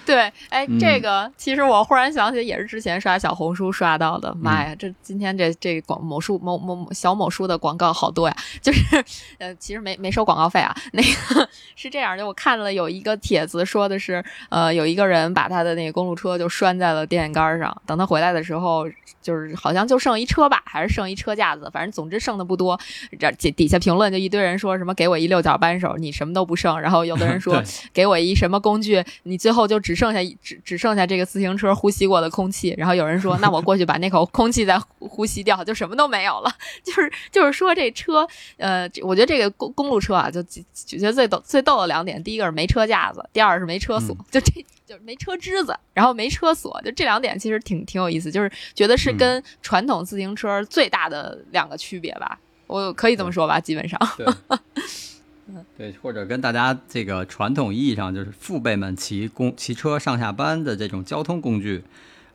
<laughs> 对，哎，这嗯个其实我忽然想起，也是之前刷小红书刷到的。妈呀，这今天这这广某书某某某小某书的广告好多呀！就是 <laughs> 呃，其实没没收广告费啊。那个是这样，就我看了有一个帖子，说的是呃，有一个人把他的那个公路车就拴在了电线杆上，等他回来的时候，就是好像就剩一车把，还是剩一车架子，反正总之剩的不多。这底底下评论就一堆人说什么给我一六角扳手，你什么都不剩。然后有的人 <laughs> 说给我一什么工具，你最后就只剩下一只只剩下这个自行车呼吸过的空气。然后有人说，那我过去把那口空气再呼呼吸掉，就什么都没有了。<laughs> 就是就是说这车，呃，我觉得这个公公路车啊，就就就觉得最逗最逗的两点，第一个是没车架子，第二是没车锁，就这。就是没车支子，然后没车锁，就这两点其实挺挺有意思，就是觉得是跟传统自行车最大的两个区别吧，我可以这么说吧，基本上。<laughs> 对，或者跟大家这个传统意义上就是父辈们骑公骑车上下班的这种交通工具，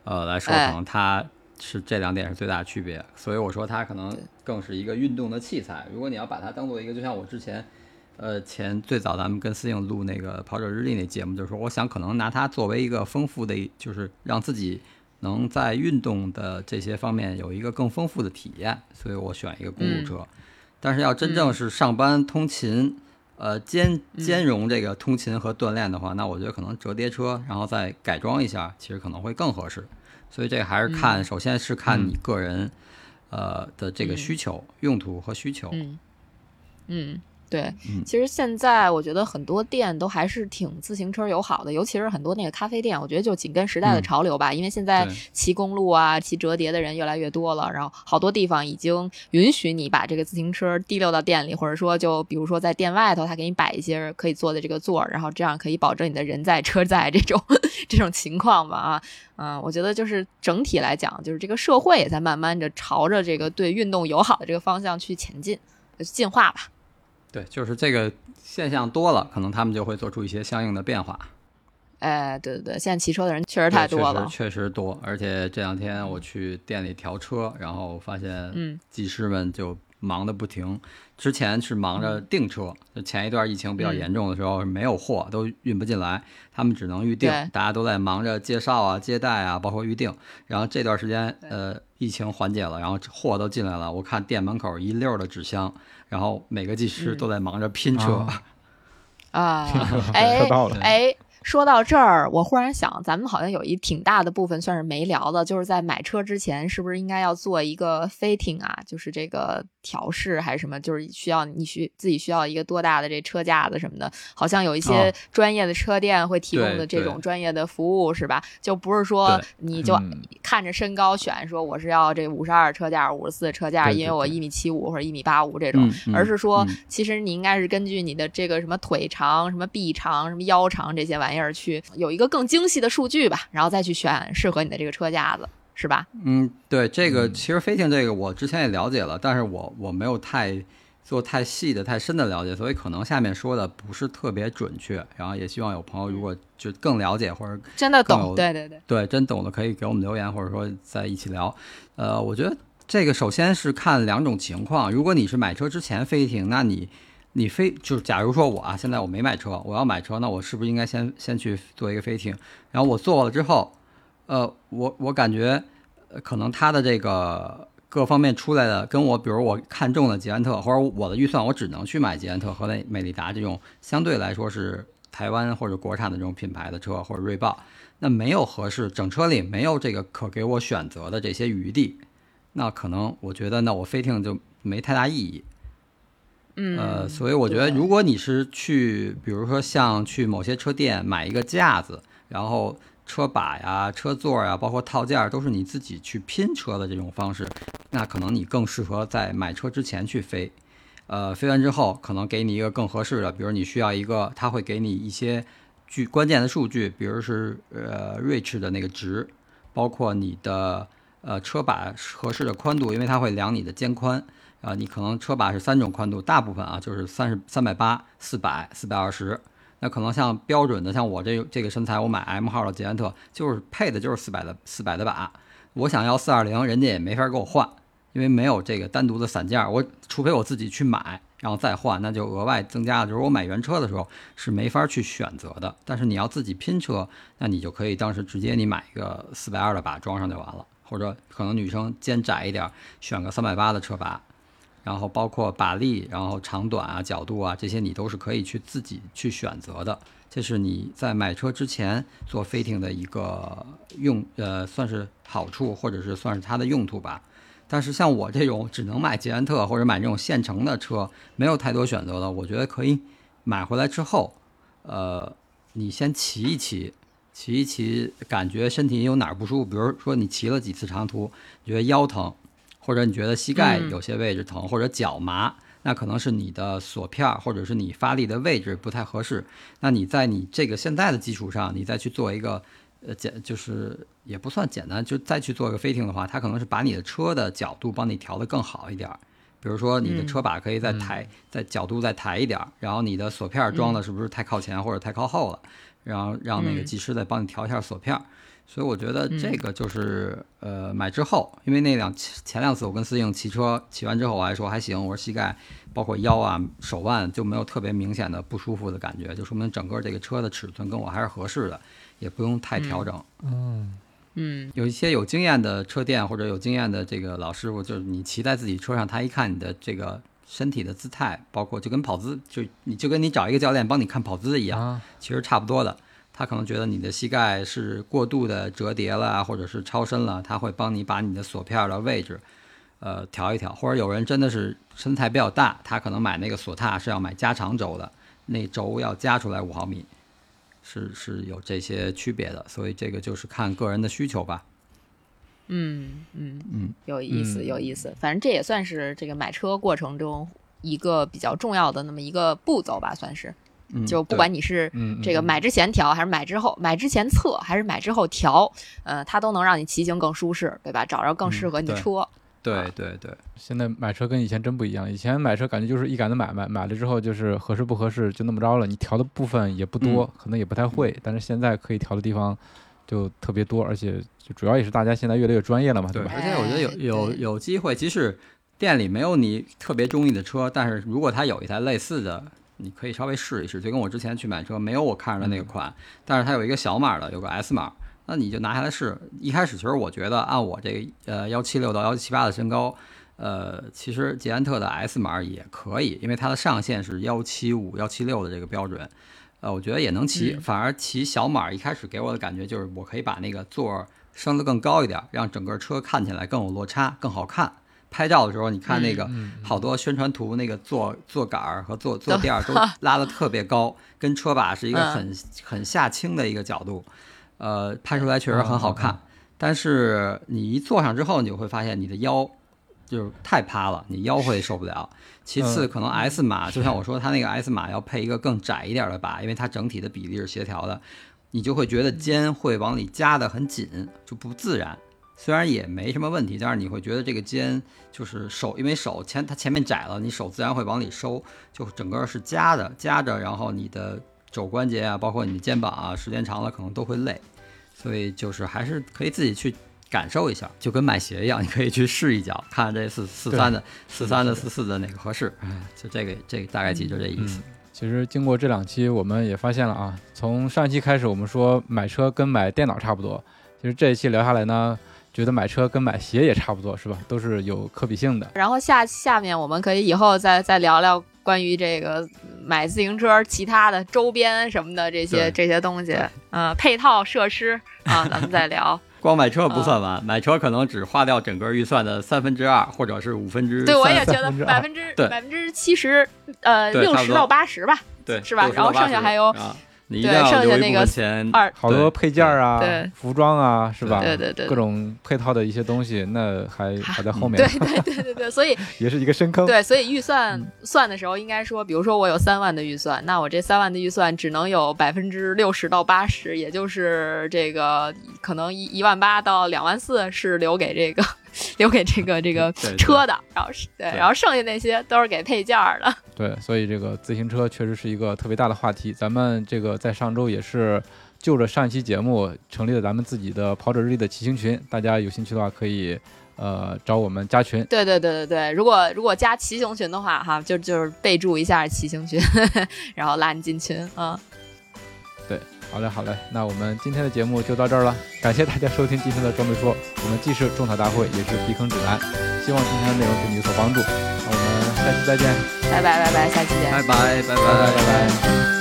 呃来说，哎可能它是这两点是最大的区别。所以我说它可能更是一个运动的器材。如果你要把它当做一个，就像我之前。呃，前最早咱们跟思颖录那个跑者日历那节目，就是说，我想可能拿它作为一个丰富的，就是让自己能在运动的这些方面有一个更丰富的体验，所以我选一个公路车。但是要真正是上班通勤，呃兼兼容这个通勤和锻炼的话，那我觉得可能折叠车，然后再改装一下，其实可能会更合适。所以这个还是看，首先是看你个人，呃的这个需求、用途和需求。嗯。嗯，对嗯，其实现在我觉得很多店都还是挺自行车友好的，尤其是很多那个咖啡店，我觉得就紧跟时代的嗯潮流吧。因为现在骑公路啊、骑折叠的人越来越多了，然后好多地方已经允许你把这个自行车提溜到店里，或者说就比如说在店外头，他给你摆一些可以坐的这个座儿，然后这样可以保证你的人在车在这种 <laughs> 这种情况吧啊。嗯，我觉得就是整体来讲，就是这个社会也在慢慢的朝着这个对运动友好的这个方向去前进，进化吧。对，就是这个现象多了，可能他们就会做出一些相应的变化。哎，对对对，现在骑车的人确实太多了。确实确实多。而且这两天我去店里调车，然后发现嗯技师们就忙的不停。之前是忙着订车，就前一段疫情比较严重的时候没有货，都运不进来，他们只能预定。大家都在忙着介绍啊、接待啊，包括预定。然后这段时间，呃，疫情缓解了，然后货都进来了。我看店门口一溜儿的纸箱，然后每个技师嗯都在忙着拼车。啊啊，<laughs> 哎车到了哎，说到这儿，我忽然想，咱们好像有一挺大的部分算是没聊的，就是在买车之前，是不是应该要做一个 fitting 啊？就是这个调试还是什么？就是需要你需自己需要一个多大的这车架子什么的？好像有一些哦专业的车店会提供的这种专业的服务，是吧？就不是说你就嗯看着身高选，说我是要这五十二车架、五十四车架，因为我一米七五或者一米八五这种，而是说嗯，其实你应该是根据你的这个什么腿长、什么臂长、什么腰长这些玩意儿去有一个更精细的数据吧，然后再去选适合你的这个车架子，是吧？嗯，对，这个嗯其实飞行这个我之前也了解了，但是我我没有太做太细的、太深的了解，所以可能下面说的不是特别准确。然后也希望有朋友如果就更了解或者真的懂，对对对，对真懂的，可以给我们留言，或者说在一起聊。呃，我觉得这个首先是看两种情况，如果你是买车之前飞行，那你你飞就是假如说我啊，现在我没买车，我要买车，那我是不是应该先先去做一个飞艇？然后我做了之后，呃，我我感觉呃可能它的这个各方面出来的，跟我比如我看中了捷安特，或者我的预算我只能去买捷安特和美美利达这种相对来说是台湾或者国产的这种品牌的车，或者锐豹，那没有合适，整车里没有这个可给我选择的这些余地，那可能我觉得那我飞艇就没太大意义。嗯，呃，所以我觉得，如果你是去，比如说像去某些车店买一个架子，然后车把呀、车座呀，包括套件儿，都是你自己去拼车的这种方式，那可能你更适合在买车之前去飞。呃，飞完之后，可能给你一个更合适的，比如你需要一个，它会给你一些具关键的数据，比如是呃 reach 的那个值，包括你的呃车把合适的宽度，因为它会量你的肩宽。啊、你可能车把是三种宽度，大部分啊就是三十三百八、四百、四百二十。那可能像标准的，像我这这个身材，我买 M 号的捷安特，就是配的就是四百的四百的把。我想要四二零，人家也没法给我换，因为没有这个单独的散件。我除非我自己去买，然后再换，那就额外增加了。就是我买原车的时候是没法去选择的，但是你要自己拼车，那你就可以当时直接你买一个四百二的把装上就完了，或者可能女生肩窄一点，选个三百八的车把。然后包括把力，然后长短啊、角度啊这些，你都是可以去自己去选择的。这是你在买车之前做 fitting 的一个用，呃，算是好处，或者是算是它的用途吧。但是像我这种只能买捷安特或者买这种现成的车，没有太多选择的，我觉得可以买回来之后，呃，你先骑一骑，骑一骑，感觉身体有哪儿不舒服，比如说你骑了几次长途，觉得腰疼，或者你觉得膝盖嗯有些位置疼，或者脚麻，那可能是你的锁片儿或者是你发力的位置不太合适。那你在你这个现在的基础上，你再去做一个呃简，就是也不算简单，就再去做一个飞艇的话，它可能是把你的车的角度帮你调得更好一点儿。比如说你的嗯车把可以再抬，再角度再抬一点儿，然后你的锁片儿装的是不是太靠前或者太靠后了，然后让那个嗯技师再帮你调一下锁片儿。所以我觉得这个就是、呃买之后，因为那两前两次我跟思颖骑车骑完之后，我还说还行，我说膝盖包括腰啊手腕就没有特别明显的不舒服的感觉，就说明整个这个车的尺寸跟我还是合适的，也不用太调整。嗯有一些有经验的车店或者有经验的这个老师傅，就是你骑在自己车上，他一看你的这个身体的姿态，包括就跟跑姿，就你就跟你找一个教练帮你看跑姿一样，啊，其实差不多的。他可能觉得你的膝盖是过度的折叠了啊，或者是超伸了，他会帮你把你的锁片的位置，呃，调一调。或者有人真的是身材比较大，他可能买那个锁踏是要买加长轴的，那轴要加出来五毫米，是是有这些区别的。所以这个就是看个人的需求吧。嗯嗯嗯，有意思，嗯有意思。反正这也算是这个买车过程中一个比较重要的那么一个步骤吧，算是。嗯就不管你是嗯，这个买之前调，还是买之后买之前测，还是买之后调，呃，它都能让你骑行更舒适，对吧？找着更适合你的车。对对对，现在买车跟以前真不一样，以前买车感觉就是一杆子买卖，买了之后就是合适不合适就那么着了，你调的部分也不多，可能也不太会，但是现在可以调的地方就特别多，而且就主要也是大家现在越来越专业了嘛，对，吧？而且我觉得有哎有有机会，即使店里没有你特别中意的车，但是如果他有一台类似的，你可以稍微试一试。就跟我之前去买车，没有我看着的那个款，但是它有一个小码的，有个 S 码，那你就拿下来试。一开始其实我觉得按我这个呃幺七六到幺七八的身高。呃，其实捷安特的 S 码也可以，因为它的上限是幺七五、幺七六的这个标准，呃，我觉得也能骑。嗯反而骑小码一开始给我的感觉就是，我可以把那个座儿升得更高一点，让整个车看起来更有落差，更好看。拍照的时候，你看那个嗯好多宣传图，那个座座杆儿和坐坐 <laughs> 垫儿都拉的特别高，跟车把是一个很很下倾的一个角度，呃，拍出来确实很好看。但是你一坐上之后，你就会发现你的腰就是太趴了，你腰会受不了。其次，嗯可能 S 码，就像我说，它那个 S 码要配一个更窄一点的把，因为它整体的比例是协调的，你就会觉得肩会往里夹的很紧，就不自然。虽然也没什么问题，但是你会觉得这个肩就是手，因为手前它前面窄了，你手自然会往里收，就整个是夹的夹着，然后你的肘关节啊，包括你的肩膀啊，时间长了可能都会累。所以就是还是可以自己去感受一下，就跟买鞋一样，你可以去试一脚，看看这四四三的、四三的、四四的哪个合适。哎，就这个这个大概记就这意思。其实经过这两期，我们也发现了啊，从上一期开始，我们说买车跟买电脑差不多，其实这一期聊下来呢，觉得买车跟买鞋也差不多，是吧？都是有可比性的。然后下下面我们可以以后再再聊聊关于这个买自行车其他的周边什么的这些这些东西，呃，配套设施啊，<laughs> 咱们再聊。光买车不算完，买车可能只花掉整个预算的三分之二，或者是五分之对，我也觉得百分之百分之七十，呃，六十到八十吧，对，是吧？然后剩下还有啊，你一定对要剩下那个留一部分钱。二好多配件儿啊对、服装啊，是吧？对对对各种配套的一些东西，那还还在后面 <laughs> 对，对对对对，所以 <laughs> 也是一个深坑。对，所以预算算的时候，应该说，比如说我有三万的预算，那我这三万的预算只能有百分之六十到八十，也就是这个可能一一万八到两万四是留给这个 <laughs> 留给这个这个车的，然后是对，然后剩下那些都是给配件儿的。<laughs> 对，所以这个自行车确实是一个特别大的话题。咱们这个在上周也是就着上一期节目成立了咱们自己的跑者日历的骑行群，大家有兴趣的话可以呃找我们加群。对对对对对，如果如果加骑行群的话，哈，就就是备注一下骑行群，<laughs> 然后拉你进群啊。好嘞，好嘞，那我们今天的节目就到这儿了，感谢大家收听今天的装备说，我们既是种草大会，也是避坑指南，希望今天的内容对你有所帮助。那我们下期再见，拜拜拜拜，下期见。拜拜拜拜拜拜拜。